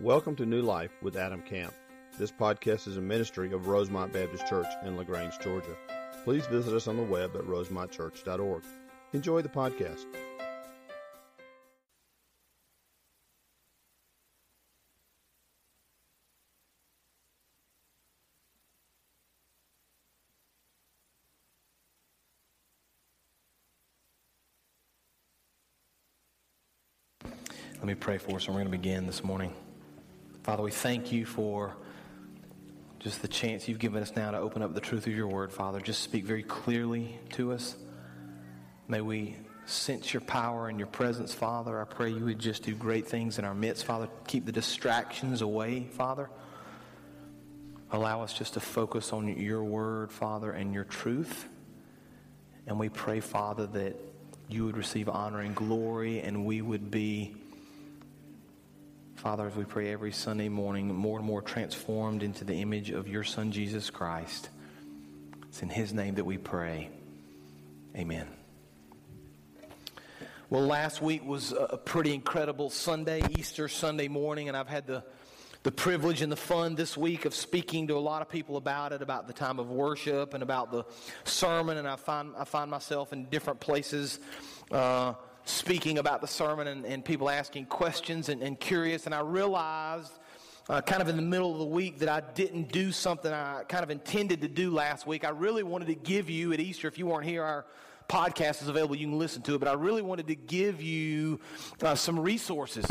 Welcome to New Life with Adam Camp. This podcast is a ministry of Rosemont Baptist Church in LaGrange, Georgia. Please visit us on the web at rosemontchurch.org. Enjoy the podcast. Let me pray for us, and we're going to begin this morning. Father, we thank you for just the chance you've given us now to open up the truth of your word, Father. Just speak very clearly to us. May we sense your power and your presence, Father. I pray you would just do great things in our midst, Father. Keep the distractions away, Father. Allow us just to focus on your word, Father, and your truth. And we pray, Father, that you would receive honor and glory, and we would be Father, as we pray every Sunday morning, more and more transformed into the image of your Son, Jesus Christ. It's in His name that we pray. Amen. Well, last week was a pretty incredible Sunday, Easter Sunday morning, and I've had the, the privilege and the fun this week of speaking to a lot of people about it, about the time of worship and about the sermon, and I find, I find myself in different places. Uh, speaking about the sermon and, and people asking questions and, and curious, and I realized uh, kind of in the middle of the week that I didn't do something I kind of intended to do last week. I really wanted to give you at Easter, if you weren't here, our podcast is available, you can listen to it, but I really wanted to give you uh, some resources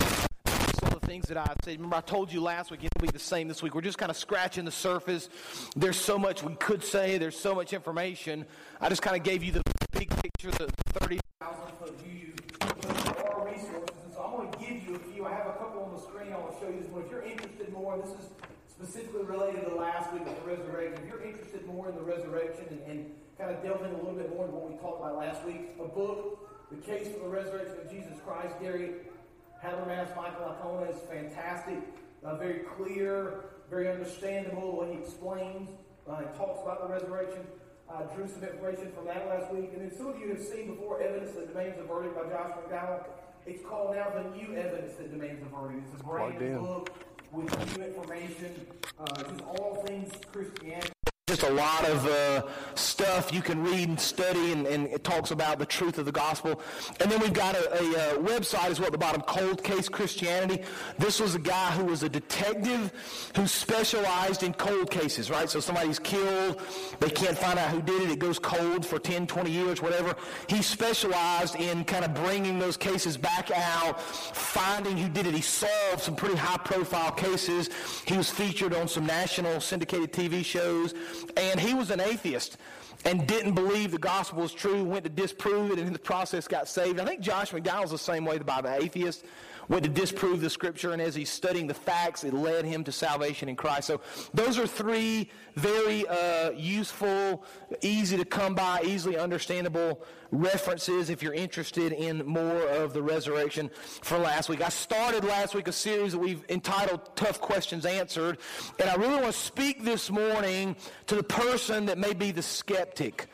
some of the things that I said. Remember, I told you last week, it'll be the same this week. We're just kind of scratching the surface. There's so much we could say, there's so much information. I just kind of gave you the big picture, the 30,000 foot view. There are resources, and so I'm going to give you a few. I have a couple on the screen. I want to show you this one. If you're interested more, this is specifically related to last week with the resurrection. If you're interested more in the resurrection and, and kind of delving a little bit more into what we talked about last week, a book, The Case for the Resurrection of Jesus Christ, Gary Habermas, Michael Licona is fantastic, uh, very clear, very understandable way he explains uh, and talks about the resurrection. I drew some information from that last week. And then some of you have seen before Evidence That Demands a Verdict by Josh McDowell. It's called now The New Evidence That Demands a Verdict. It's a brand new book with new information, uh, just all things Christianity just a lot of uh, stuff you can read and study, and, and, it talks about the truth of the gospel. And then we've got a, a, a, website as well at the bottom, Cold Case Christianity. This was a guy who was a detective who specialized in cold cases, right? So somebody's killed, they can't find out who did it, it goes cold for 10, 20 years, whatever. He specialized in kind of bringing those cases back out, finding who did it. He solved some pretty high profile cases. He was featured on some national syndicated TV shows and he was an atheist and didn't believe the gospel was true, went to disprove it, and in the process got saved. I think Josh McDowell's the same way the atheist went to disprove the scripture, and as he's studying the facts, it led him to salvation in Christ. So those are three very uh, useful, easy to come by, easily understandable references if you're interested in more of the resurrection for last week. I started last week a series that we've entitled Tough Questions Answered, and I really want to speak this morning to the person that may be the skeptic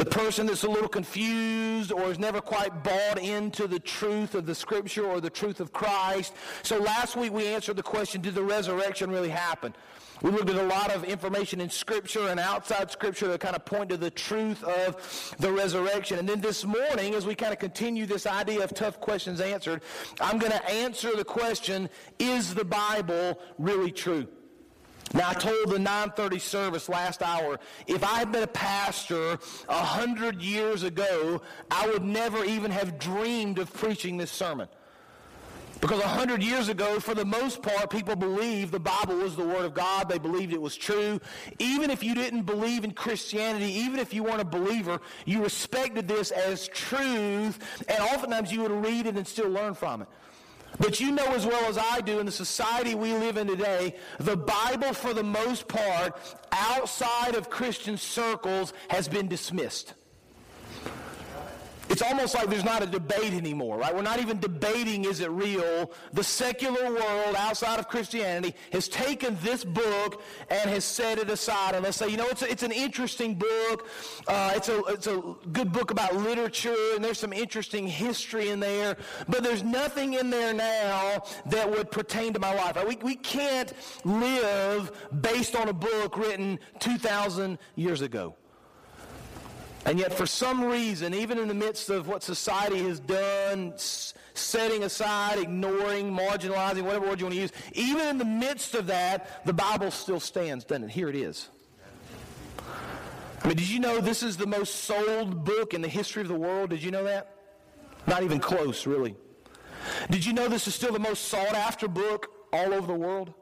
the person that's a little confused or has never quite bought into the truth of the scripture or the truth of Christ. So last week we answered the question, did the resurrection really happen? We looked at a lot of information in Scripture and outside Scripture that kind of point to the truth of the resurrection. And then this morning, as we kind of continue this idea of tough questions answered, I'm going to answer the question, is the Bible really true? Now, I told the 930 service last hour, if I had been a pastor a hundred years ago, I would never even have dreamed of preaching this sermon. Because a hundred years ago, for the most part, people believed the Bible was the Word of God. They believed it was true. Even if you didn't believe in Christianity, even if you weren't a believer, you respected this as truth, and oftentimes you would read it and still learn from it. But you know as well as I do in the society we live in today, the Bible, for the most part, outside of Christian circles, has been dismissed. It's almost like there's not a debate anymore, right? We're not even debating is it real. The secular world outside of Christianity has taken this book and has set it aside. And let's say, you know, it's, a, it's an interesting book. Uh, it's, a, it's a good book about literature, and there's some interesting history in there. But there's nothing in there now that would pertain to my life. We, we can't live based on a book written 2,000 years ago. And yet, for some reason, even in the midst of what society has done, setting aside, ignoring, marginalizing, whatever word you want to use, even in the midst of that, the Bible still stands, doesn't it? Here it is. I mean, did you know this is the most sold book in the history of the world? Did you know that? Not even close, really. Did you know this is still the most sought after book all over the world?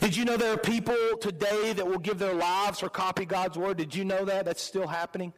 Did you know there are people today that will give their lives for copy God's word? Did you know that? That's still happening.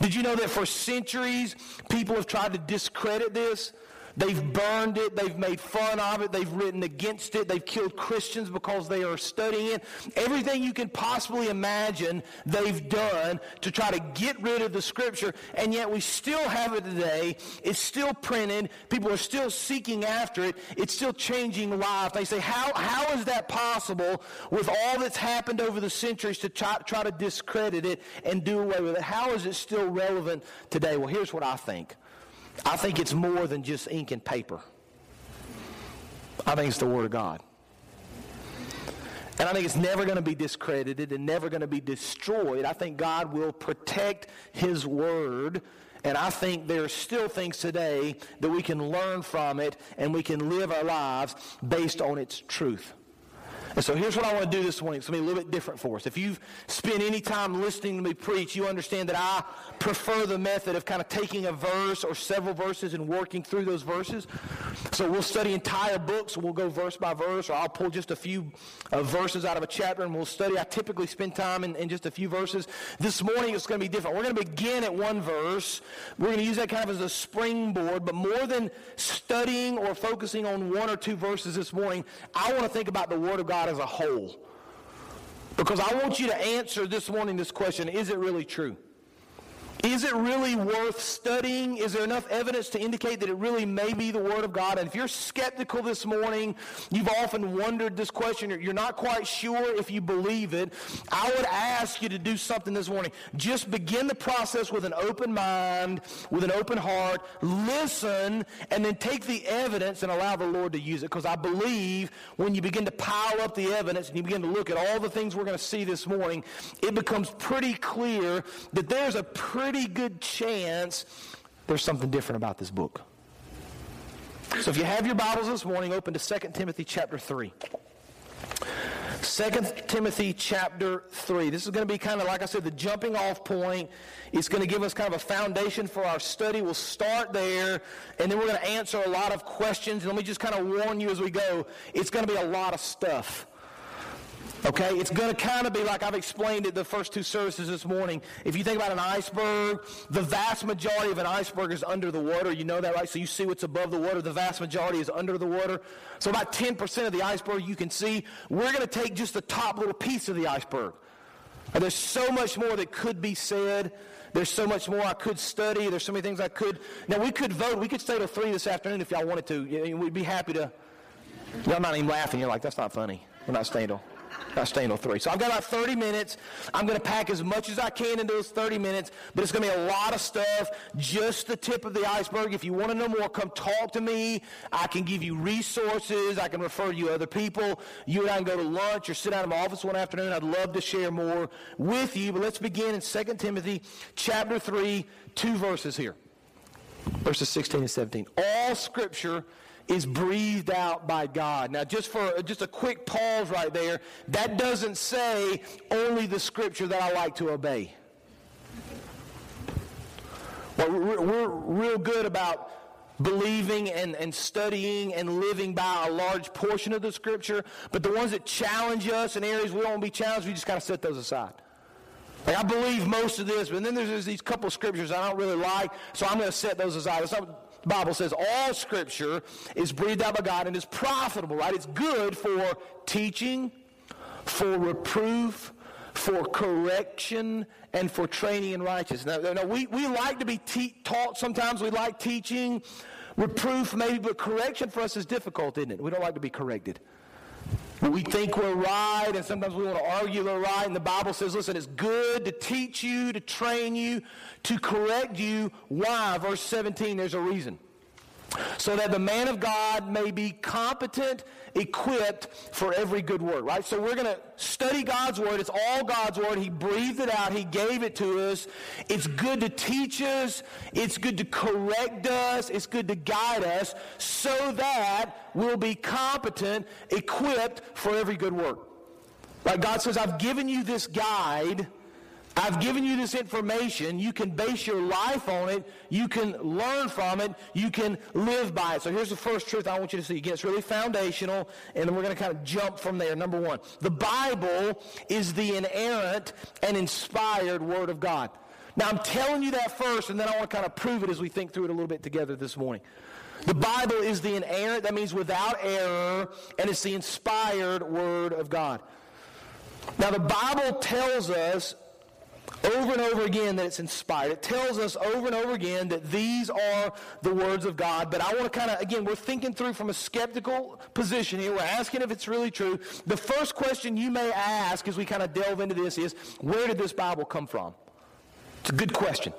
Did you know that for centuries people have tried to discredit this? They've burned it. They've made fun of it. They've written against it. They've killed Christians because they are studying it. Everything you can possibly imagine, they've done to try to get rid of the scripture. And yet we still have it today. It's still printed. People are still seeking after it. It's still changing lives. They say, how, how is that possible with all that's happened over the centuries to try, try to discredit it and do away with it? How is it still relevant today? Well, here's what I think. I think it's more than just ink and paper. I think it's the Word of God. And I think it's never going to be discredited and never going to be destroyed. I think God will protect His Word. And I think there are still things today that we can learn from it and we can live our lives based on its truth. And so here's what I want to do this morning. It's going to be a little bit different for us. If you've spent any time listening to me preach, you understand that I prefer the method of kind of taking a verse or several verses and working through those verses. So we'll study entire books. We'll go verse by verse, or I'll pull just a few uh, verses out of a chapter and we'll study. I typically spend time in, in just a few verses. This morning it's going to be different. We're going to begin at one verse. We're going to use that kind of as a springboard, but more than studying or focusing on one or two verses this morning, I want to think about the Word of God God as a whole. Because I want you to answer this morning this question is it really true? Is it really worth studying? Is there enough evidence to indicate that it really may be the Word of God? And if you're skeptical this morning, you've often wondered this question, you're not quite sure if you believe it, I would ask you to do something this morning. Just begin the process with an open mind, with an open heart, listen, and then take the evidence and allow the Lord to use it. Because I believe when you begin to pile up the evidence and you begin to look at all the things we're going to see this morning, it becomes pretty clear that there's a pretty pretty good chance there's something different about this book. So if you have your Bibles this morning, open to 2 Timothy chapter 3. 2 Timothy chapter 3. This is going to be kind of, like I said, the jumping off point. It's going to give us kind of a foundation for our study. We'll start there, and then we're going to answer a lot of questions. And let me just kind of warn you as we go, it's going to be a lot of stuff. Okay, it's going to kind of be like I've explained it the first two services this morning. If you think about an iceberg, the vast majority of an iceberg is under the water. You know that, right? So you see what's above the water. The vast majority is under the water. So about 10% of the iceberg you can see. We're going to take just the top little piece of the iceberg. There's so much more that could be said. There's so much more I could study. There's so many things I could. Now, we could vote. We could stay till 3 this afternoon if y'all wanted to. We'd be happy to. Y'all not even laughing. You're like, that's not funny. We're not staying till. Not staying on three. So I've got about 30 minutes. I'm going to pack as much as I can into those 30 minutes, but it's going to be a lot of stuff, just the tip of the iceberg. If you want to know more, come talk to me. I can give you resources. I can refer you other people. You and I can go to lunch or sit down in my office one afternoon. I'd love to share more with you. But let's begin in 2 Timothy chapter 3, two verses here. Verses 16 and 17. All scripture is breathed out by God. Now, just for just a quick pause right there, that doesn't say only the scripture that I like to obey. Well, we're, we're real good about believing and, and studying and living by a large portion of the scripture, but the ones that challenge us in areas we don't be challenged, we just kind of set those aside. Like I believe most of this, but then there's these couple scriptures I don't really like, so I'm going to set those aside. It's not Bible says all scripture is breathed out by God and is profitable, right? It's good for teaching, for reproof, for correction and for training in righteousness. Now, now we, we like to be te- taught sometimes. We like teaching, reproof maybe, but correction for us is difficult, isn't it? We don't like to be corrected. We think we're right, and sometimes we want to argue we're right. And the Bible says, listen, it's good to teach you, to train you, to correct you. Why? Verse 17, there's a reason so that the man of God may be competent, equipped for every good work, right? So we're going to study God's word. It's all God's word. He breathed it out. He gave it to us. It's good to teach us. It's good to correct us. It's good to guide us so that we'll be competent, equipped for every good work. Right? God says, I've given you this guide I've given you this information. You can base your life on it. You can learn from it. You can live by it. So here's the first truth I want you to see. Again, it's really foundational, and then we're going to kind of jump from there. Number one, the Bible is the inerrant and inspired Word of God. Now, I'm telling you that first, and then I want to kind of prove it as we think through it a little bit together this morning. The Bible is the inerrant, that means without error, and it's the inspired Word of God. Now, the Bible tells us over and over again that it's inspired. It tells us over and over again that these are the words of God. But I want to kind of, again, we're thinking through from a skeptical position here. We're asking if it's really true. The first question you may ask as we kind of delve into this is, where did this Bible come from? It's a good question.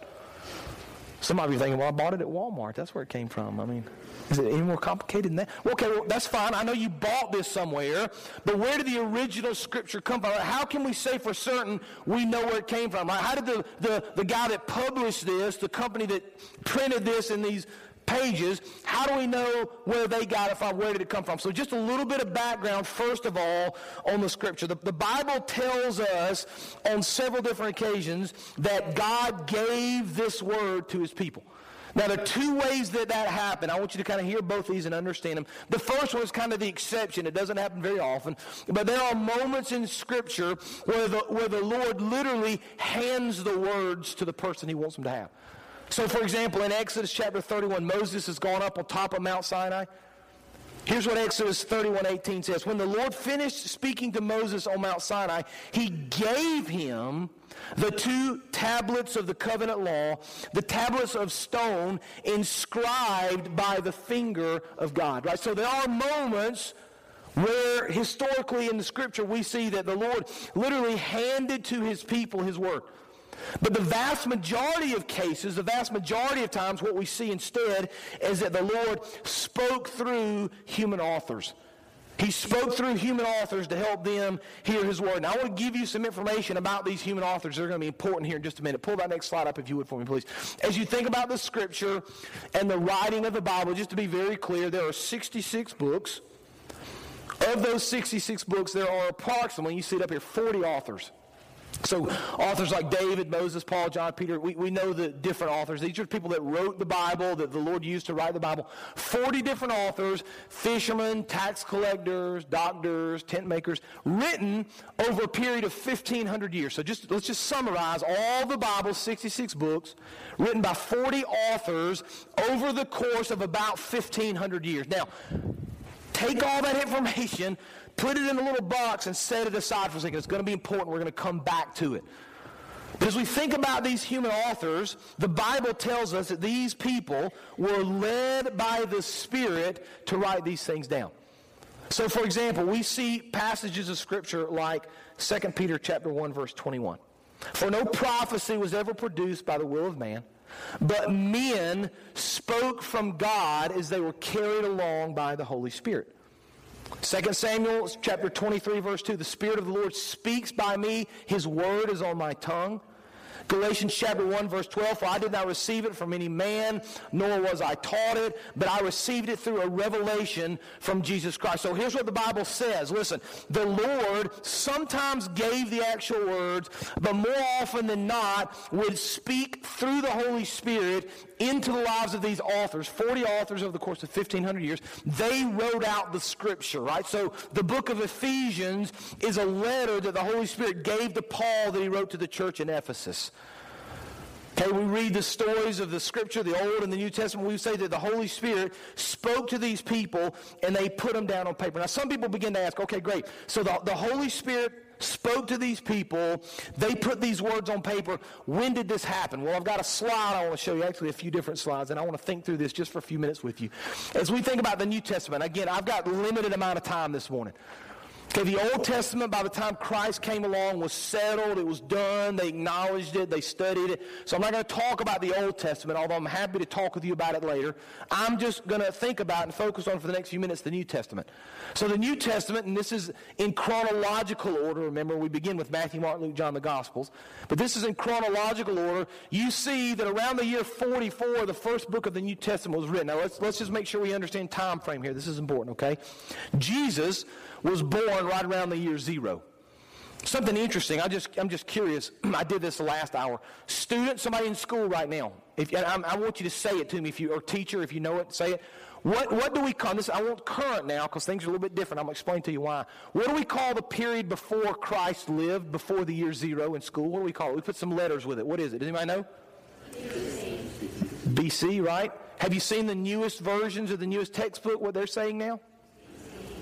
Some of you are thinking, well, I bought it at Walmart. That's where it came from. I mean, is it any more complicated than that? Okay, well, that's fine. I know you bought this somewhere, but where did the original scripture come from? How can we say for certain we know where it came from? How did the, the, the guy that published this, the company that printed this in these pages, how do we know where they got it from? Where did it come from? So, just a little bit of background, first of all, on the scripture. The, the Bible tells us on several different occasions that God gave this word to his people. Now, there are two ways that that happened. I want you to kind of hear both these and understand them. The first one is kind of the exception. It doesn't happen very often. But there are moments in Scripture where the, where the Lord literally hands the words to the person he wants them to have. So, for example, in Exodus chapter 31, Moses has gone up on top of Mount Sinai. Here's what Exodus 31:18 says. When the Lord finished speaking to Moses on Mount Sinai, he gave him the two tablets of the covenant law, the tablets of stone inscribed by the finger of God. Right? So there are moments where historically in the scripture we see that the Lord literally handed to his people his word. But the vast majority of cases, the vast majority of times, what we see instead is that the Lord spoke through human authors. He spoke through human authors to help them hear his word. Now, I want to give you some information about these human authors. They're going to be important here in just a minute. Pull that next slide up if you would for me, please. As you think about the scripture and the writing of the Bible, just to be very clear, there are 66 books. Of those 66 books, there are approximately, you see it up here, 40 authors. So authors like David, Moses, Paul, John, Peter, we, we know the different authors. These are people that wrote the Bible, that the Lord used to write the Bible. 40 different authors, fishermen, tax collectors, doctors, tent makers, written over a period of 1,500 years. So just let's just summarize all the Bible, 66 books, written by 40 authors over the course of about 1,500 years. Now, take all that information, put it in a little box and set it aside for a second. It's going to be important. We're going to come back to it. But as we think about these human authors, the Bible tells us that these people were led by the Spirit to write these things down. So, for example, we see passages of Scripture like 2 Peter chapter 1, verse 21. For no prophecy was ever produced by the will of man, but men spoke from God as they were carried along by the Holy Spirit. 2 Samuel chapter 23 verse 2 the spirit of the Lord speaks by me his word is on my tongue Galatians chapter 1 verse 12, for I did not receive it from any man, nor was I taught it, but I received it through a revelation from Jesus Christ. So here's what the Bible says. Listen, the Lord sometimes gave the actual words, but more often than not would speak through the Holy Spirit into the lives of these authors, 40 authors over the course of 1500 years. They wrote out the scripture, right? So the book of Ephesians is a letter that the Holy Spirit gave to Paul that he wrote to the church in Ephesus. Okay, we read the stories of the scripture, the Old and the New Testament. We say that the Holy Spirit spoke to these people and they put them down on paper. Now, some people begin to ask, okay, great. So the, the Holy Spirit spoke to these people. They put these words on paper. When did this happen? Well, I've got a slide I want to show you, actually, a few different slides, and I want to think through this just for a few minutes with you. As we think about the New Testament, again, I've got limited amount of time this morning. Okay, the Old Testament, by the time Christ came along, was settled. It was done. They acknowledged it. They studied it. So I'm not going to talk about the Old Testament, although I'm happy to talk with you about it later. I'm just going to think about and focus on for the next few minutes the New Testament. So the New Testament, and this is in chronological order. Remember, we begin with Matthew, Mark, Luke, John, the Gospels. But this is in chronological order. You see that around the year 44, the first book of the New Testament was written. Now let's, let's just make sure we understand time frame here. This is important, okay? Jesus was born right around the year zero. Something interesting. I just, I'm just curious. I did this the last hour. Student, somebody in school right now. If I, want you to say it to me, if you or teacher, if you know it, say it. What, what do we call this? I want current now because things are a little bit different. I'm going to explain to you why. What do we call the period before Christ lived, before the year zero in school? What do we call it? We put some letters with it. What is it? Does anybody know? BC. BC, right? Have you seen the newest versions of the newest textbook, what they're saying now?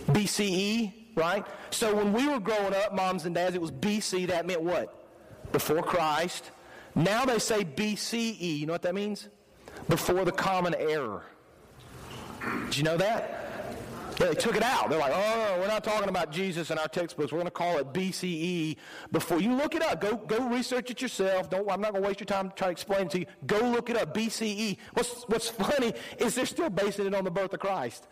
BCE, right? So when we were growing up, moms and dads, it was BC. That meant what? Before Christ. Now they say BCE. You know what that means? Before the common error. Did you know that? Yeah, they took it out. They're like, oh, we're not talking about Jesus in our textbooks. We're going to call it BCE. Before you look it up, go go research it yourself. Don't. I'm not going to waste your time trying to explain it to you. Go look it up. BCE. What's What's funny is they're still basing it on the birth of Christ.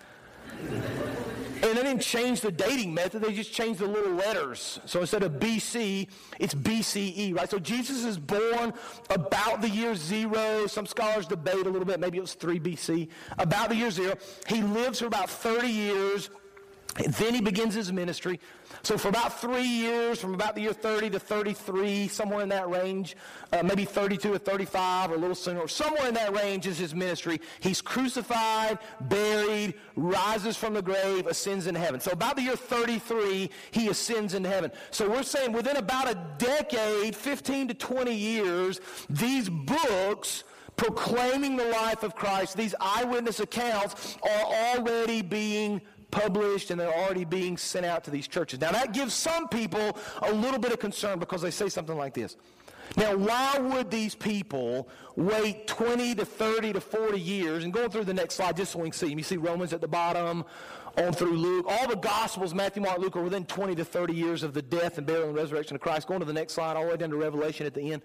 And they didn't change the dating method, they just changed the little letters. So instead of BC, it's BCE, right? So Jesus is born about the year zero. Some scholars debate a little bit, maybe it was 3 BC. About the year zero. He lives for about 30 years. Then he begins his ministry. So for about three years, from about the year 30 to 33, somewhere in that range, uh, maybe 32 or 35 or a little sooner, somewhere in that range is his ministry. He's crucified, buried, rises from the grave, ascends into heaven. So about the year 33, he ascends into heaven. So we're saying within about a decade, 15 to 20 years, these books proclaiming the life of Christ, these eyewitness accounts are already being published and they're already being sent out to these churches. Now, that gives some people a little bit of concern because they say something like this. Now, why would these people wait 20 to 30 to 40 years? And going through the next slide, just so we can see. You see Romans at the bottom, on through Luke. All the Gospels, Matthew, Mark, Luke, are within 20 to 30 years of the death and burial and resurrection of Christ. Going to the next slide, all the way down to Revelation at the end.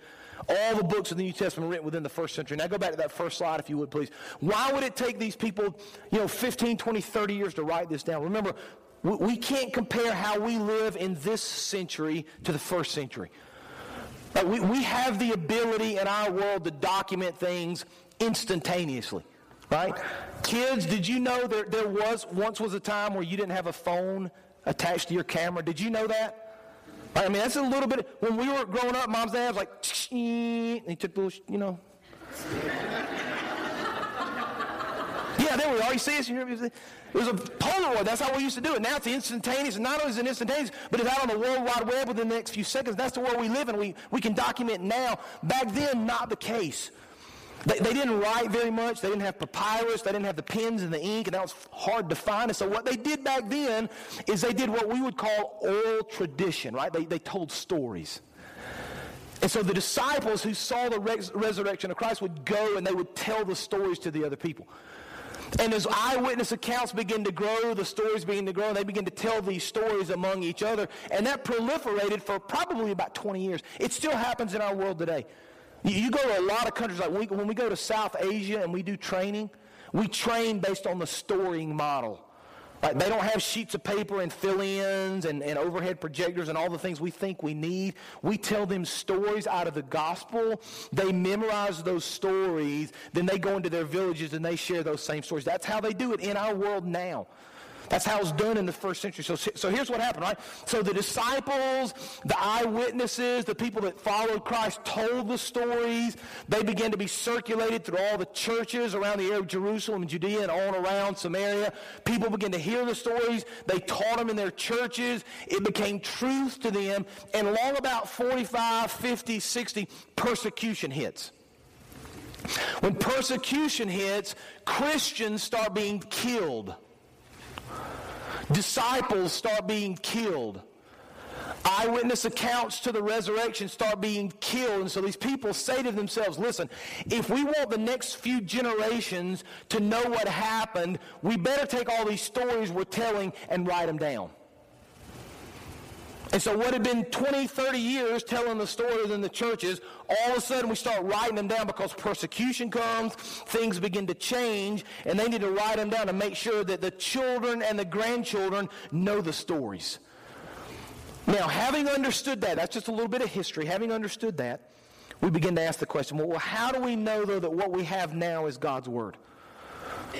All the books of the New Testament written within the first century. Now go back to that first slide, if you would, please. Why would it take these people, you know, 15, 20, 30 years to write this down? Remember, we can't compare how we live in this century to the first century. We, we have the ability in our world to document things instantaneously, right? Kids, did you know there, there was once was a time where you didn't have a phone attached to your camera? Did you know that? I mean, that's a little bit. When we were growing up, mom's dad was like, and he took little, you know. Yeah, there we are. You see us? It was a Polaroid. That's how we used to do it. Now it's instantaneous. And not only is it instantaneous, but it's out on the World Wide Web within the next few seconds. That's the world we live in. We, we can document now. Back then, not the case. They, they, didn't write very much. They didn't have papyrus. They didn't have the pens and the ink, and that was hard to find. And so what they did back then is they did what we would call oral tradition, right? They, they told stories. And so the disciples who saw the res- resurrection of Christ would go and they would tell the stories to the other people. And as eyewitness accounts begin to grow, the stories begin to grow, and they begin to tell these stories among each other. And that proliferated for probably about 20 years. It still happens in our world today. You go to a lot of countries, like we, when we go to South Asia and we do training, we train based on the storing model. Like they don't have sheets of paper and fill-ins and, and overhead projectors and all the things we think we need. We tell them stories out of the gospel. They memorize those stories. Then they go into their villages and they share those same stories. That's how they do it in our world now. That's how it's done in the first century. So, so here's what happened, right? So the disciples, the eyewitnesses, the people that followed Christ told the stories. They began to be circulated through all the churches around the area of Jerusalem and Judea and on around Samaria. People began to hear the stories. They taught them in their churches. It became truth to them. And long about 45, 50, 60, persecution hits. When persecution hits, Christians start being killed. Disciples start being killed. Eyewitness accounts to the resurrection start being killed. And so these people say to themselves, listen, if we want the next few generations to know what happened, we better take all these stories we're telling and write them down. And so what had been 20, 30 years telling the stories in the churches, all of a sudden we start writing them down because persecution comes, things begin to change, and they need to write them down to make sure that the children and the grandchildren know the stories. Now, having understood that, that's just a little bit of history, having understood that, we begin to ask the question, well, how do we know, though, that what we have now is God's Word?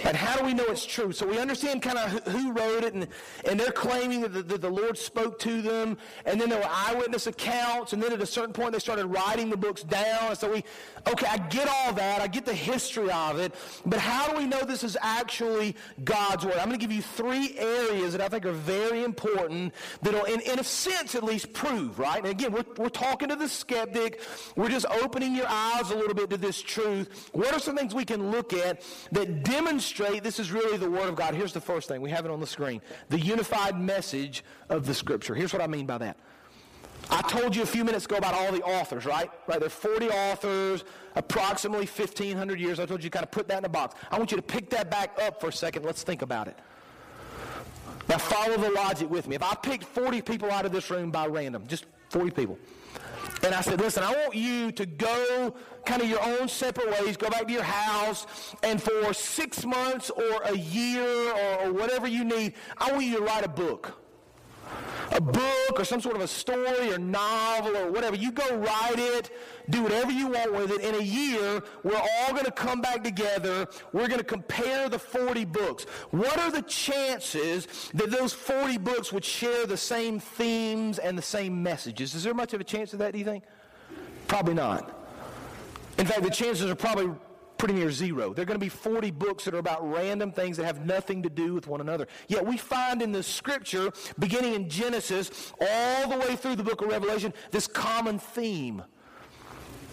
And how do we know it's true? So we understand kind of who wrote it, and, and they're claiming that the, that the, Lord spoke to them, and then there were eyewitness accounts, and then at a certain point they started writing the books down. And so we, okay, I get all that, I get the history of it, but how do we know this is actually God's Word? I'm going to give you three areas that I think are very important that'll, in, in a sense at least, prove, right? And again, we're, we're talking to the skeptic, we're just opening your eyes a little bit to this truth. What are some things we can look at that demonstrate demonstrate this is really the Word of God. Here's the first thing. We have it on the screen. The unified message of the Scripture. Here's what I mean by that. I told you a few minutes ago about all the authors, right? Right, there are 40 authors, approximately 1,500 years. I told you to kind of put that in a box. I want you to pick that back up for a second. Let's think about it. Now follow the logic with me. If I picked 40 people out of this room by random, just 40 people, and I said, listen, I want you to go kind of your own separate ways, go back to your house, and for six months or a year or, or whatever you need, I want you to write a book a book or some sort of a story or novel or whatever. You go write it, do whatever you want with it. In a year, we're all going to come back together. We're going to compare the 40 books. What are the chances that those 40 books would share the same themes and the same messages? Is there much of a chance of that, do you think? Probably not. In fact, the chances are probably pretty near zero. There are going to be 40 books that are about random things that have nothing to do with one another. Yet we find in the scripture, beginning in Genesis, all the way through the book of Revelation, this common theme.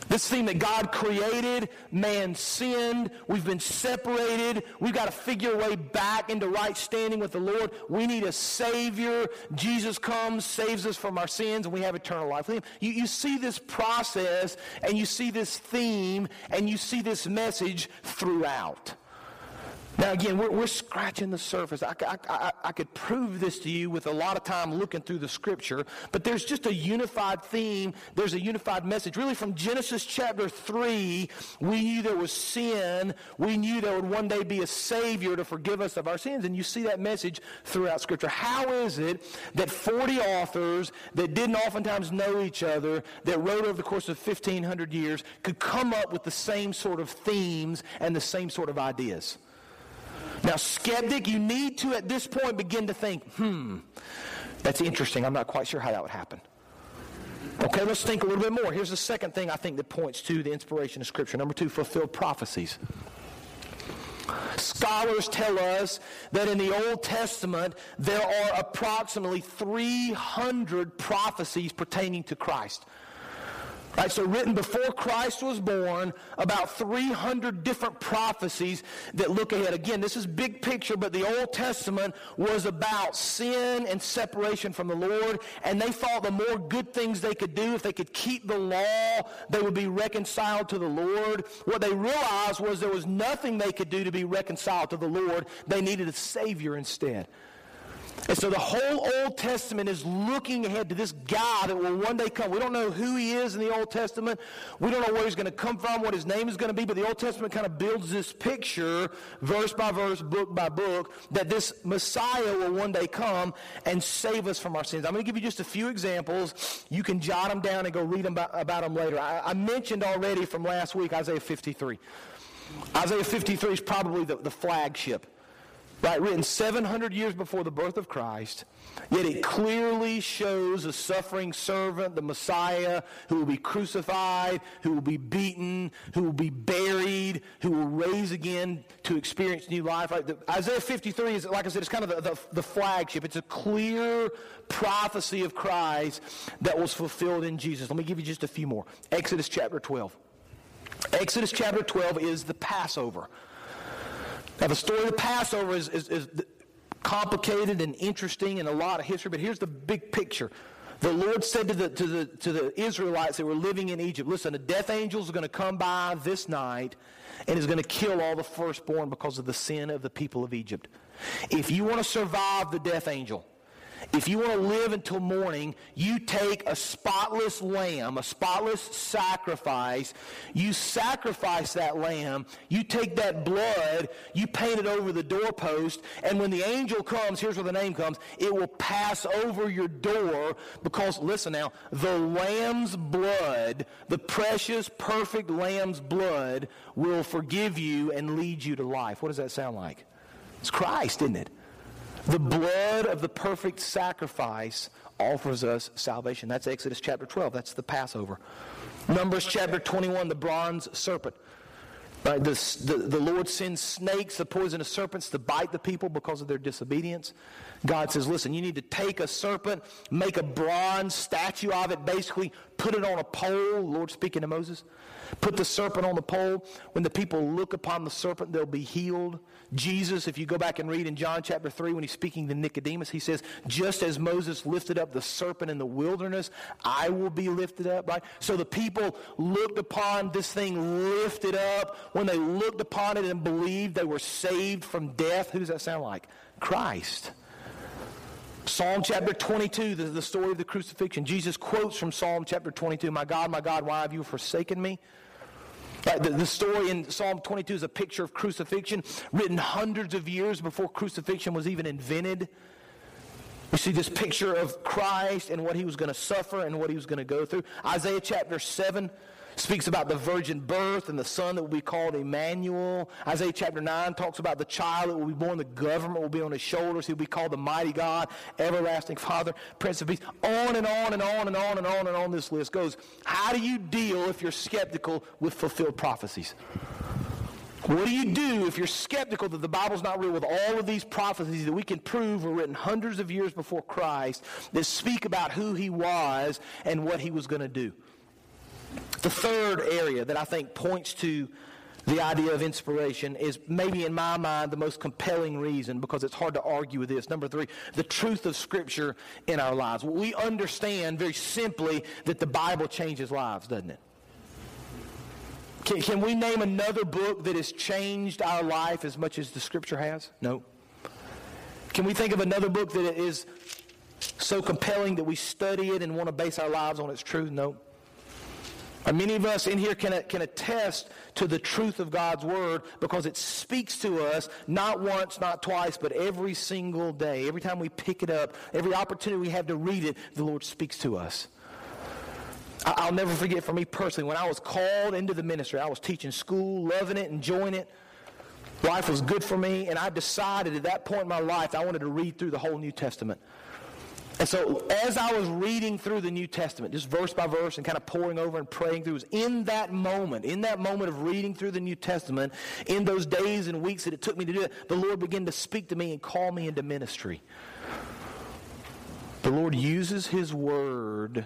This theme that God created, man sinned, we've been separated, we've got to figure a way back into right standing with the Lord. We need a Savior. Jesus comes, saves us from our sins, and we have eternal life with Him. You, you see this process, and you see this theme, and you see this message throughout. Now, again, we're, we're scratching the surface. I, I, I, I, could prove this to you with a lot of time looking through the scripture, but there's just a unified theme. There's a unified message. Really, from Genesis chapter 3, we knew there was sin. We knew there would one day be a Savior to forgive us of our sins, and you see that message throughout scripture. How is it that 40 authors that didn't oftentimes know each other, that wrote over the course of 1,500 years, could come up with the same sort of themes and the same sort of ideas? Now, skeptic, you need to at this point begin to think, hmm, that's interesting. I'm not quite sure how that would happen. Okay, let's think a little bit more. Here's the second thing I think that points to the inspiration of Scripture. Number two, fulfilled prophecies. Scholars tell us that in the Old Testament there are approximately 300 prophecies pertaining to Christ. Right, so written before Christ was born, about 300 different prophecies that look ahead. Again, this is big picture, but the Old Testament was about sin and separation from the Lord, and they thought the more good things they could do, if they could keep the law, they would be reconciled to the Lord. What they realized was there was nothing they could do to be reconciled to the Lord. They needed a Savior instead. And so the whole Old Testament is looking ahead to this guy that will one day come. We don't know who he is in the Old Testament. We don't know where he's going to come from, what his name is going to be, but the Old Testament kind of builds this picture, verse by verse, book by book, that this Messiah will one day come and save us from our sins. I'm going to give you just a few examples. You can jot them down and go read them about, about them later. I, I mentioned already from last week Isaiah 53. Isaiah 53 is probably the, the flagship right, written 700 years before the birth of Christ, yet it clearly shows a suffering servant, the Messiah, who will be crucified, who will be beaten, who will be buried, who will raise again to experience new life. Right? The, Isaiah 53 is, like I said, it's kind of the, the, the flagship. It's a clear prophecy of Christ that was fulfilled in Jesus. Let me give you just a few more. Exodus chapter 12. Exodus chapter 12 is the Passover. Now, the story of Passover is, is, is complicated and interesting and a lot of history, but here's the big picture. The Lord said to the, to the, to the Israelites that were living in Egypt, listen, the death angels are going to come by this night and is going to kill all the firstborn because of the sin of the people of Egypt. If you want to survive the death angel, if you want to live until morning, you take a spotless lamb, a spotless sacrifice. You sacrifice that lamb. You take that blood, you paint it over the doorpost, and when the angel comes, here's where the name comes, it will pass over your door because, listen now, the lamb's blood, the precious, perfect lamb's blood, will forgive you and lead you to life. What does that sound like? It's Christ, isn't it? The blood of the perfect sacrifice offers us salvation. That's Exodus chapter 12. That's the Passover. Numbers chapter 21, the bronze serpent. Right, the, the, the Lord sends snakes, the poisonous serpents, to bite the people because of their disobedience. God says, listen, you need to take a serpent, make a bronze statue of it, basically put it on a pole. Lord speaking to Moses. Put the serpent on the pole. When the people look upon the serpent, they'll be healed. Jesus, if you go back and read in John chapter 3, when he's speaking to Nicodemus, he says, Just as Moses lifted up the serpent in the wilderness, I will be lifted up, right? So the people looked upon this thing lifted up. When they looked upon it and believed they were saved from death, who does that sound like? Christ. Psalm chapter 22, the, the story of the crucifixion. Jesus quotes from Psalm chapter 22 My God, my God, why have you forsaken me? Uh, the, the, story in Psalm 22 is a picture of crucifixion written hundreds of years before crucifixion was even invented. We see this picture of Christ and what he was going to suffer and what he was going to go through. Isaiah chapter 7 speaks about the virgin birth and the son that will be called Emmanuel. Isaiah chapter 9 talks about the child that will be born, the government will be on his shoulders. He'll be called the mighty God, everlasting Father, Prince of Peace. On and on and on and on and on and on this list goes. How do you deal if you're skeptical with fulfilled prophecies? What do you do if you're skeptical that the Bible's not real with all of these prophecies that we can prove were written hundreds of years before Christ that speak about who he was and what he was going to do? The third area that I think points to the idea of inspiration is maybe in my mind the most compelling reason because it's hard to argue with this. Number three, the truth of Scripture in our lives. We understand very simply that the Bible changes lives, doesn't it? Can, can we name another book that has changed our life as much as the Scripture has? No. Can we think of another book that is so compelling that we study it and want to base our lives on its truth? No. Many of us in here can, can attest to the truth of God's Word because it speaks to us not once, not twice, but every single day. Every time we pick it up, every opportunity we have to read it, the Lord speaks to us. I'll never forget for me personally, when I was called into the ministry, I was teaching school, loving it, enjoying it. Life was good for me, and I decided at that point in my life I wanted to read through the whole New Testament. And so, as I was reading through the New Testament, just verse by verse and kind of poring over and praying through, was in that moment, in that moment of reading through the New Testament, in those days and weeks that it took me to do it, the Lord began to speak to me and call me into ministry. The Lord uses His Word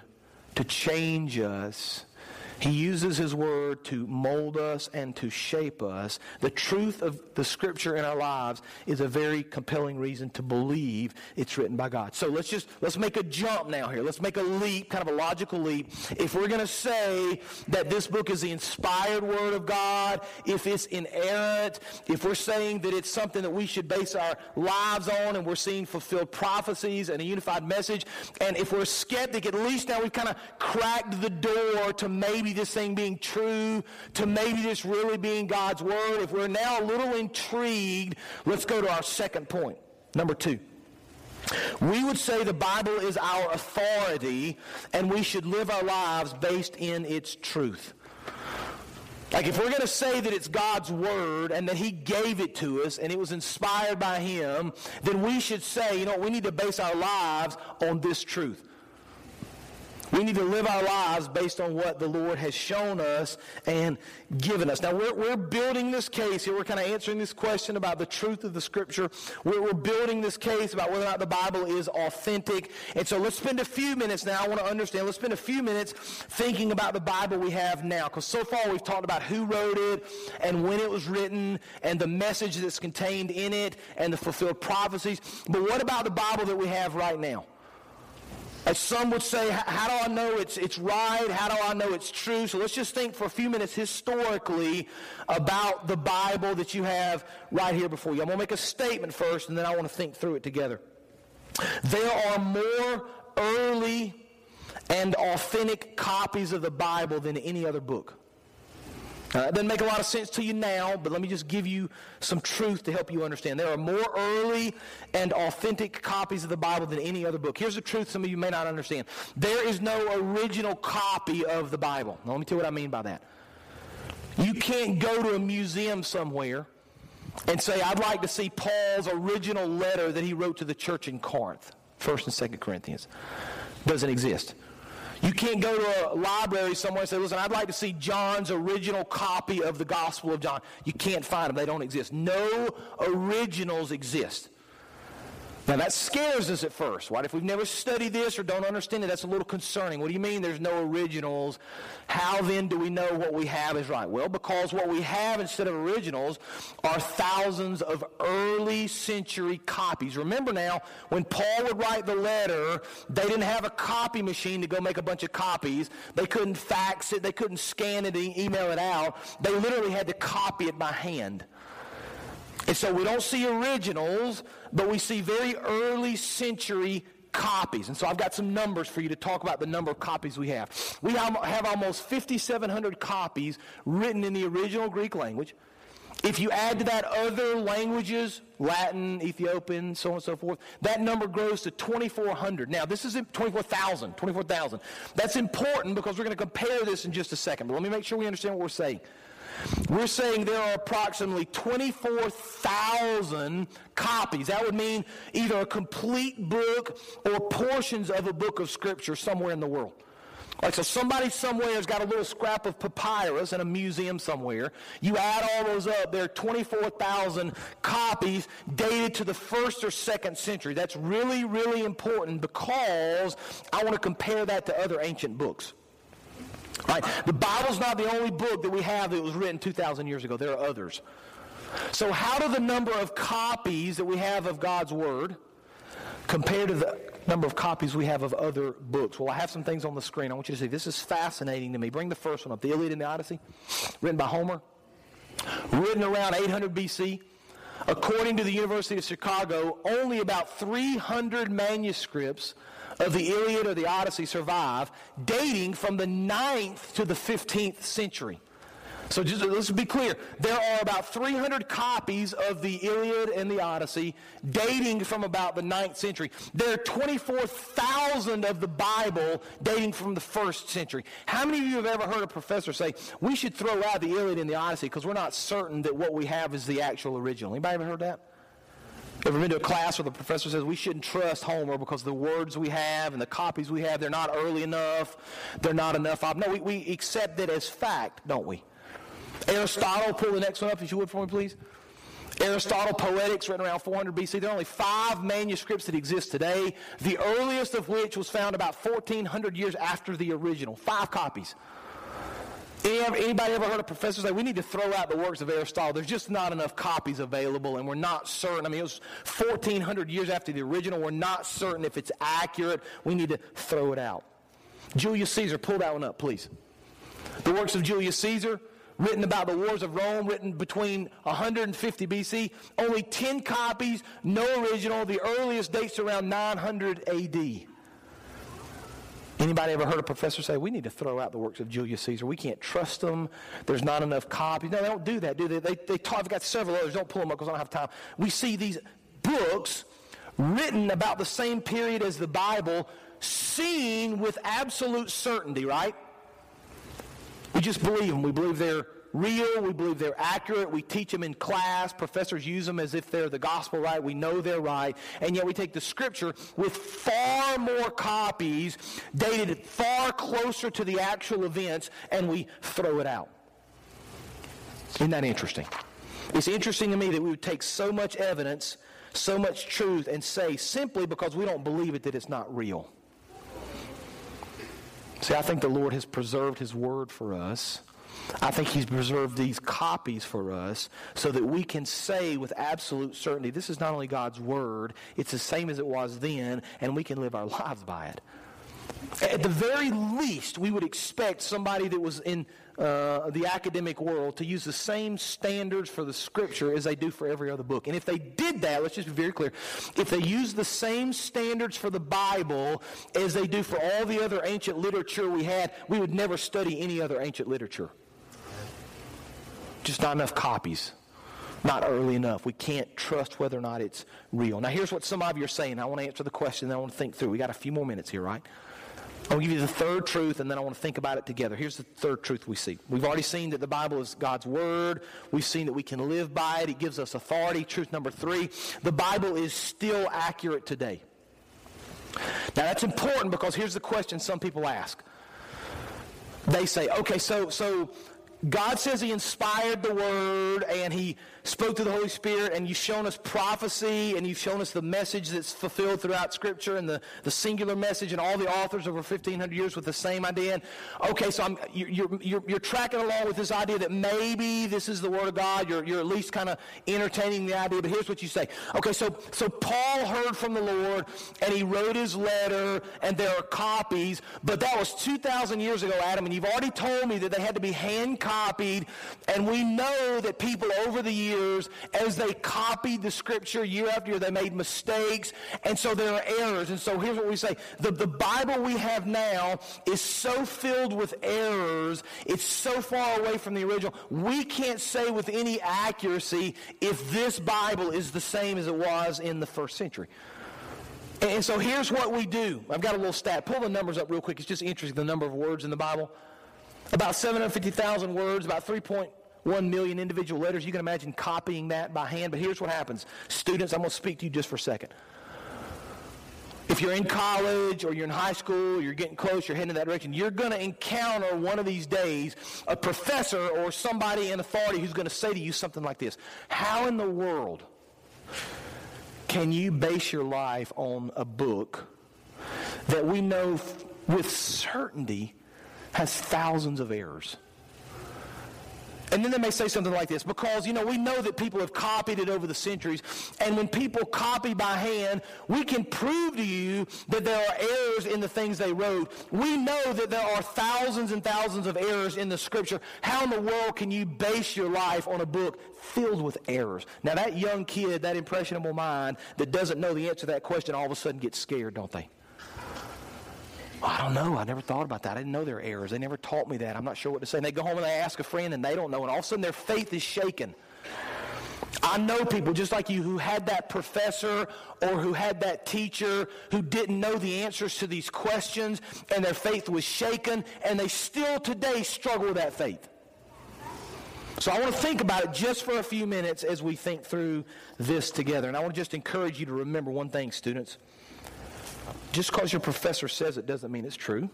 to change us he uses His Word to mold us and to shape us. The truth of the Scripture in our lives is a very compelling reason to believe it's written by God. So let's just, let's make a jump now here. Let's make a leap, kind of a logical leap. If we're going to say that this book is the inspired Word of God, if it's inerrant, if we're saying that it's something that we should base our lives on and we're seeing fulfilled prophecies and a unified message, and if we're skeptic, at least now we've kind of cracked the door to maybe maybe this thing being true to maybe this really being God's word. If we're now a little intrigued, let's go to our second point. Number two. We would say the Bible is our authority and we should live our lives based in its truth. Like if we're going to say that it's God's word and that he gave it to us and it was inspired by him, then we should say, you know, we need to base our lives on this truth. We need to live our lives based on what the Lord has shown us and given us. Now, we're, we're building this case here. We're kind of answering this question about the truth of the Scripture. We're, we're building this case about whether or not the Bible is authentic. And so let's spend a few minutes now. I want to understand. Let's spend a few minutes thinking about the Bible we have now. Because so far we've talked about who wrote it and when it was written and the message that's contained in it and the fulfilled prophecies. But what about the Bible that we have right now? As some would say, how do I know it's, it's right? How do I know it's true? So let's just think for a few minutes historically about the Bible that you have right here before you. I'm going to make a statement first, and then I want to think through it together. There are more early and authentic copies of the Bible than any other book. Uh, it doesn't make a lot of sense to you now, but let me just give you some truth to help you understand. There are more early and authentic copies of the Bible than any other book. Here's the truth some of you may not understand. There is no original copy of the Bible. Now, let me tell you what I mean by that. You can't go to a museum somewhere and say, I'd like to see Paul's original letter that he wrote to the church in Corinth, 1st and 2nd Corinthians. Doesn't exist. You can't go to a library somewhere and say, listen, I'd like to see John's original copy of the Gospel of John. You can't find them. They don't exist. No originals exist. Now that scares us at first. right? if we've never studied this or don't understand it? That's a little concerning. What do you mean there's no originals? How then do we know what we have is right? Well, because what we have instead of originals are thousands of early century copies. Remember now, when Paul would write the letter, they didn't have a copy machine to go make a bunch of copies. They couldn't fax it. They couldn't scan it and email it out. They literally had to copy it by hand. And so we don't see originals, but we see very early century copies. And so I've got some numbers for you to talk about the number of copies we have. We have, almost 5,700 copies written in the original Greek language. If you add to that other languages, Latin, Ethiopian, so on and so forth, that number grows to 2,400. Now, this is 24,000, 24,000. That's important because we're going to compare this in just a second. But let me make sure we understand what we're saying. We're saying there are approximately 24,000 copies. That would mean either a complete book or portions of a book of Scripture somewhere in the world. Like, so somebody somewhere has got a little scrap of papyrus in a museum somewhere. You add all those up, there are 24,000 copies dated to the first or second century. That's really, really important because I want to compare that to other ancient books. Right? The Bible's not the only book that we have that was written 2,000 years ago. There are others. So, how do the number of copies that we have of God's Word compare to the number of copies we have of other books? Well, I have some things on the screen. I want you to see. This is fascinating to me. Bring the first one up The Iliad and the Odyssey, written by Homer, written around 800 BC. According to the University of Chicago, only about 300 manuscripts of the Iliad or the Odyssey survive, dating from the 9th to the 15th century. So just let's be clear. There are about 300 copies of the Iliad and the Odyssey dating from about the 9th century. There are 24,000 of the Bible dating from the 1st century. How many of you have ever heard a professor say, we should throw out the Iliad and the Odyssey because we're not certain that what we have is the actual original? Anybody ever heard that? Ever been to a class where the professor says we shouldn't trust Homer because the words we have and the copies we have, they're not early enough, they're not enough. No, we, we accept that as fact, don't we? Aristotle, pull the next one up if you would for me, please. Aristotle Poetics, written around 400 BC. There are only five manuscripts that exist today, the earliest of which was found about 1,400 years after the original. Five copies. Anybody ever heard a professor say, we need to throw out the works of Aristotle? There's just not enough copies available, and we're not certain. I mean, it was 1,400 years after the original. We're not certain if it's accurate. We need to throw it out. Julius Caesar, pull that one up, please. The works of Julius Caesar, written about the wars of Rome, written between 150 BC. Only 10 copies, no original. The earliest dates around 900 AD. Anybody ever heard a professor say, we need to throw out the works of Julius Caesar? We can't trust them. There's not enough copies. No, they don't do that, do they? They, they talk, I've got several others. Don't pull them up because I don't have time. We see these books written about the same period as the Bible, seen with absolute certainty, right? We just believe them. We believe they're real. We believe they're accurate. We teach them in class. Professors use them as if they're the gospel, right? We know they're right. And yet we take the scripture with far more copies, dated far closer to the actual events, and we throw it out. Isn't that interesting? It's interesting to me that we would take so much evidence, so much truth, and say simply because we don't believe it that it's not real. See, I think the Lord has preserved His Word for us. I think He's preserved these copies for us so that we can say with absolute certainty this is not only God's Word, it's the same as it was then, and we can live our lives by it. At the very least, we would expect somebody that was in uh, the academic world to use the same standards for the scripture as they do for every other book. And if they did that, let's just be very clear, if they use the same standards for the Bible as they do for all the other ancient literature we had, we would never study any other ancient literature. Just not enough copies not early enough. We can't trust whether or not it's real. Now, here's what some of you are saying. I want to answer the question, then I want to think through. We got a few more minutes here, right? I'll give you the third truth, and then I want to think about it together. Here's the third truth we see. We've already seen that the Bible is God's Word. We've seen that we can live by it. It gives us authority. Truth number three, the Bible is still accurate today. Now, that's important because here's the question some people ask. They say, okay, so, so God says He inspired the Word and He spoke to the Holy Spirit, and you've shown us prophecy, and you've shown us the message that's fulfilled throughout Scripture, and the, the singular message, and all the authors over 1,500 years with the same idea. And, okay, so I'm, you're, you're, you're tracking along with this idea that maybe this is the Word of God. You're, you're at least kind of entertaining the idea, but here's what you say. Okay, so, so Paul heard from the Lord, and he wrote his letter, and there are copies, but that was 2,000 years ago, Adam, and you've already told me that they had to be hand copied, and we know that people over the years years, as they copied the scripture year after year, they made mistakes, and so there are errors. And so here's what we say the, the Bible we have now is so filled with errors, it's so far away from the original, we can't say with any accuracy if this Bible is the same as it was in the first century. And so here's what we do. I've got a little stat. Pull the numbers up real quick. It's just interesting, the number of words in the Bible. About 750,000 words, about 3.1 1 million individual letters. You can imagine copying that by hand. But here's what happens. Students, I'm going to speak to you just for a second. If you're in college or you're in high school, you're getting close, you're heading in that direction, you're going to encounter one of these days a professor or somebody in authority who's going to say to you something like this How in the world can you base your life on a book that we know with certainty has thousands of errors? And then they may say something like this because, you know, we know that people have copied it over the centuries. And when people copy by hand, we can prove to you that there are errors in the things they wrote. We know that there are thousands and thousands of errors in the scripture. How in the world can you base your life on a book filled with errors? Now, that young kid, that impressionable mind that doesn't know the answer to that question all of a sudden gets scared, don't they? I don't know. I never thought about that. I didn't know there were errors. They never taught me that. I'm not sure what to say. And they go home and they ask a friend and they don't know. And all of a sudden their faith is shaken. I know people just like you who had that professor or who had that teacher who didn't know the answers to these questions and their faith was shaken and they still today struggle with that faith. So I want to think about it just for a few minutes as we think through this together. And I want to just encourage you to remember one thing, students. Just because your professor says it doesn't mean it's true.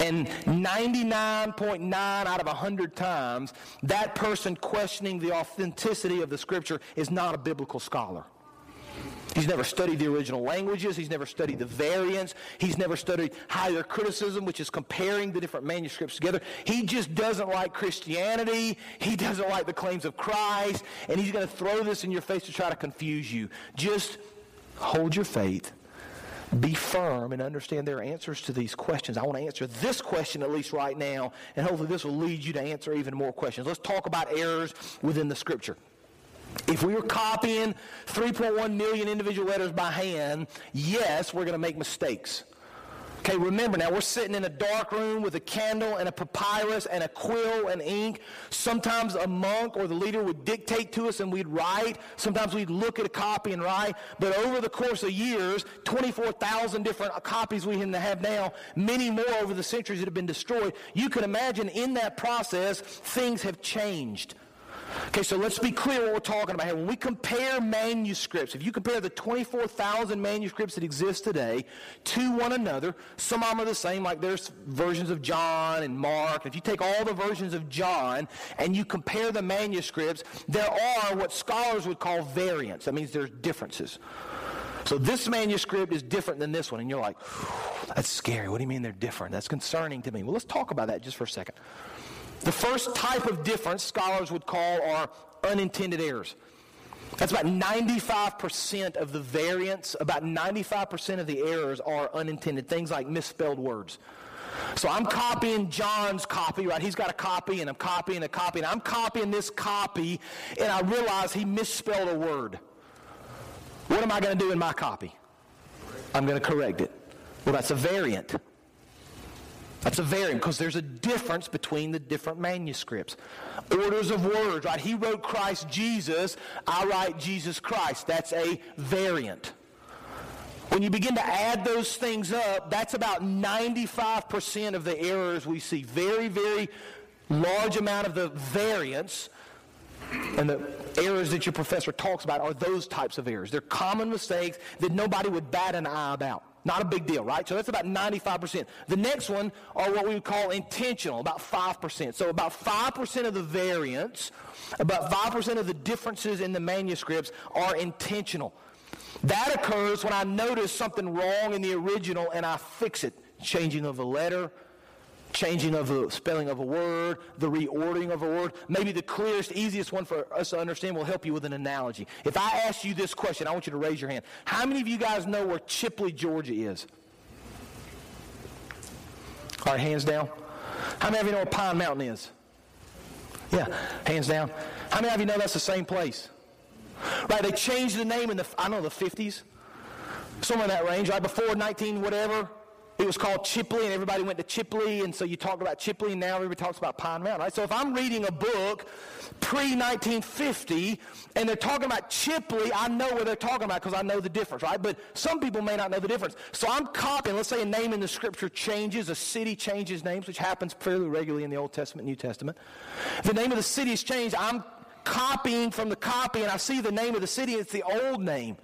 And 99.9 out of 100 times, that person questioning the authenticity of the scripture is not a biblical scholar. He's never studied the original languages. He's never studied the variants. He's never studied higher criticism, which is comparing the different manuscripts together. He just doesn't like Christianity. He doesn't like the claims of Christ. And he's going to throw this in your face to try to confuse you. Just hold your faith, be firm, and understand there are answers to these questions. I want to answer this question at least right now, and hopefully this will lead you to answer even more questions. Let's talk about errors within the Scripture. If we were copying 3.1 million individual letters by hand, yes, we're going to make mistakes. Okay, remember now, we're sitting in a dark room with a candle and a papyrus and a quill and ink. Sometimes a monk or the leader would dictate to us and we'd write. Sometimes we'd look at a copy and write. But over the course of years, 24,000 different copies we have now, many more over the centuries that have been destroyed. You can imagine in that process, things have changed. Okay, so let's be clear what we're talking about here. When we compare manuscripts, if you compare the 24,000 manuscripts that exist today to one another, some of them are the same, like there's versions of John and Mark. If you take all the versions of John and you compare the manuscripts, there are what scholars would call variants. That means there's differences. So this manuscript is different than this one. And you're like, that's scary. What do you mean they're different? That's concerning to me. Well, let's talk about that just for a second. The first type of difference scholars would call are unintended errors. That's about 95% of the variance, about 95% of the errors are unintended. Things like misspelled words. So I'm copying John's copy, right? He's got a copy, and I'm copying a copy, and I'm copying this copy, and I realize he misspelled a word. What am I going to do in my copy? I'm going to correct it. Well, that's a variant. That's a variant because there's a difference between the different manuscripts. Orders of words, right? He wrote Christ Jesus. I write Jesus Christ. That's a variant. When you begin to add those things up, that's about 95% of the errors we see. Very, very large amount of the variance and the errors that your professor talks about are those types of errors. They're common mistakes that nobody would bat an eye about. Not a big deal, right? So that's about 95%. The next one are what we would call intentional, about 5%. So about 5% of the variance, about 5% of the differences in the manuscripts are intentional. That occurs when I notice something wrong in the original and I fix it. Changing of a letter, changing of the spelling of a word, the reordering of a word. Maybe the clearest, easiest one for us to understand will help you with an analogy. If I ask you this question, I want you to raise your hand. How many of you guys know where Chipley, Georgia is? All right, hands down. How many of you know where Pine Mountain is? Yeah, hands down. How many of you know that's the same place? Right, they changed the name in the, I know, the 50s. Somewhere in that range, right? Before 19 whatever. It was called Chipley, and everybody went to Chipley, and so you talk about Chipley, and now everybody talks about Pine Mountain, right? So if I'm reading a book pre-1950, and they're talking about Chipley, I know what they're talking about because I know the difference, right? But some people may not know the difference. So I'm copying, let's say a name in the scripture changes, a city changes names, which happens fairly regularly in the Old Testament, New Testament. The name of the city is changed. I'm copying from the copy, and I see the name of the city, it's the old name.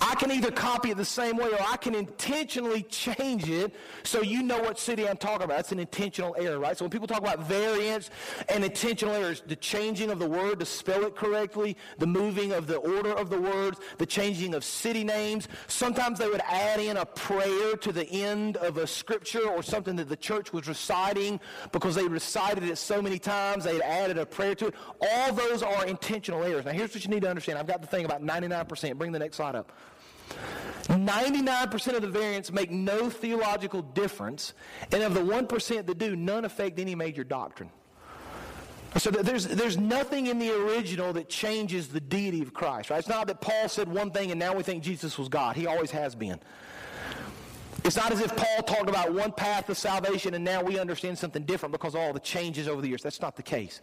I can either copy it the same way or I can intentionally change it so you know what city I'm talking about. That's an intentional error, right? So when people talk about variance and intentional errors, the changing of the word to spell it correctly, the moving of the order of the words, the changing of city names, sometimes they would add in a prayer to the end of a scripture or something that the church was reciting because they recited it so many times, they had added a prayer to it. All those are intentional errors. Now here's what you need to understand. I've got the thing about 99%. Bring the next slide up. 99% of the variants make no theological difference, and of the 1% that do, none affect any major doctrine. So there's, there's nothing in the original that changes the deity of Christ, right? It's not that Paul said one thing and now we think Jesus was God. He always has been. It's not as if Paul talked about one path of salvation and now we understand something different because all the changes over the years. That's not the case.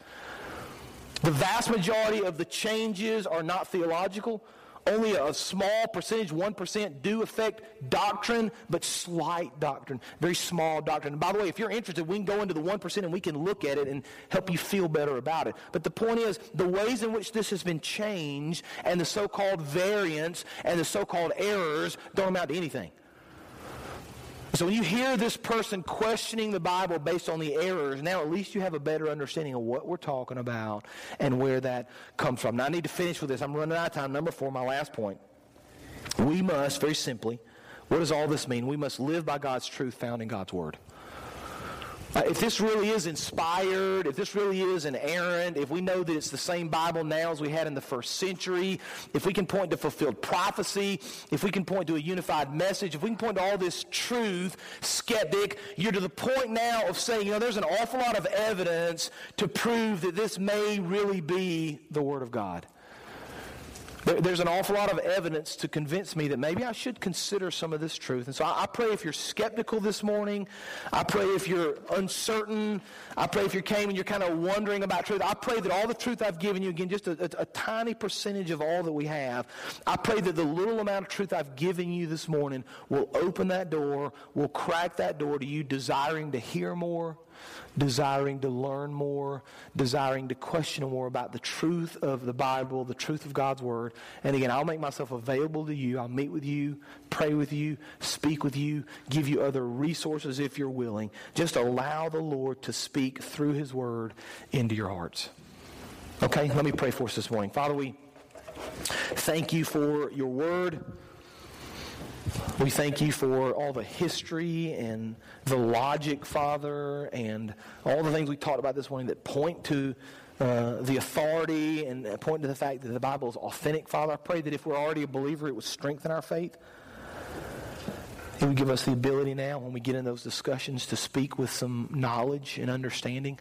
The vast majority of the changes are not theological. Only a small percentage, 1%, do affect doctrine, but slight doctrine, very small doctrine. And by the way, if you're interested, we can go into the 1% and we can look at it and help you feel better about it. But the point is, the ways in which this has been changed and the so called variants and the so called errors don't amount to anything. So when you hear this person questioning the Bible based on the errors, now at least you have a better understanding of what we're talking about and where that comes from. Now I need to finish with this. I'm running out of time. Number four, my last point. We must, very simply, what does all this mean? We must live by God's truth found in God's Word. Uh, if this really is inspired, if this really is inerrant, if we know that it's the same Bible now as we had in the first century, if we can point to fulfilled prophecy, if we can point to a unified message, if we can point to all this truth, skeptic, you're to the point now of saying, you know, there's an awful lot of evidence to prove that this may really be the Word of God. There, there's an awful lot of evidence to convince me that maybe I should consider some of this truth. And so I, I, pray if you're skeptical this morning, I pray if you're uncertain, I pray if you came and you're kind of wondering about truth, I pray that all the truth I've given you, again, just a, a, a tiny percentage of all that we have, I pray that the little amount of truth I've given you this morning will open that door, will crack that door to you desiring to hear more desiring to learn more, desiring to question more about the truth of the Bible, the truth of God's Word. And again, I'll make myself available to you. I'll meet with you, pray with you, speak with you, give you other resources if you're willing. Just allow the Lord to speak through His Word into your hearts. Okay, let me pray for us this morning. Father, we thank you for your Word. We thank you for all the history and the logic, Father, and all the things we talked about this morning that point to uh, the authority and point to the fact that the Bible is authentic, Father. I pray that if we're already a believer, it would strengthen our faith. It would give us the ability now, when we get in those discussions, to speak with some knowledge and understanding.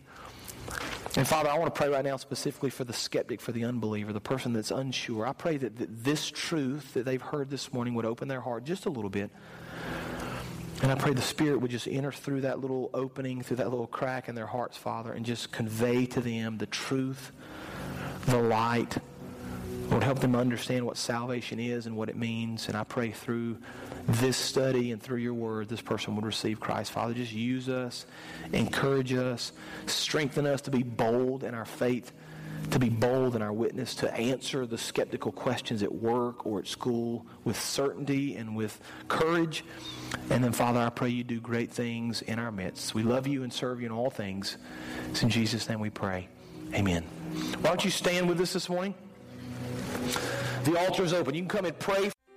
And Father, I want to pray right now specifically for the skeptic, for the unbeliever, the person that's unsure. I pray that, that this truth that they've heard this morning would open their heart just a little bit. And I pray the Spirit would just enter through that little opening, through that little crack in their hearts, Father, and just convey to them the truth, the light, Lord, help them understand what salvation is and what it means. And I pray through this study and through your word, this person would receive Christ. Father, just use us, encourage us, strengthen us to be bold in our faith, to be bold in our witness, to answer the skeptical questions at work or at school with certainty and with courage. And then, Father, I pray you do great things in our midst. We love you and serve you in all things. It's in Jesus' name we pray. Amen. Why don't you stand with us this morning? The altar is open. You can come and pray.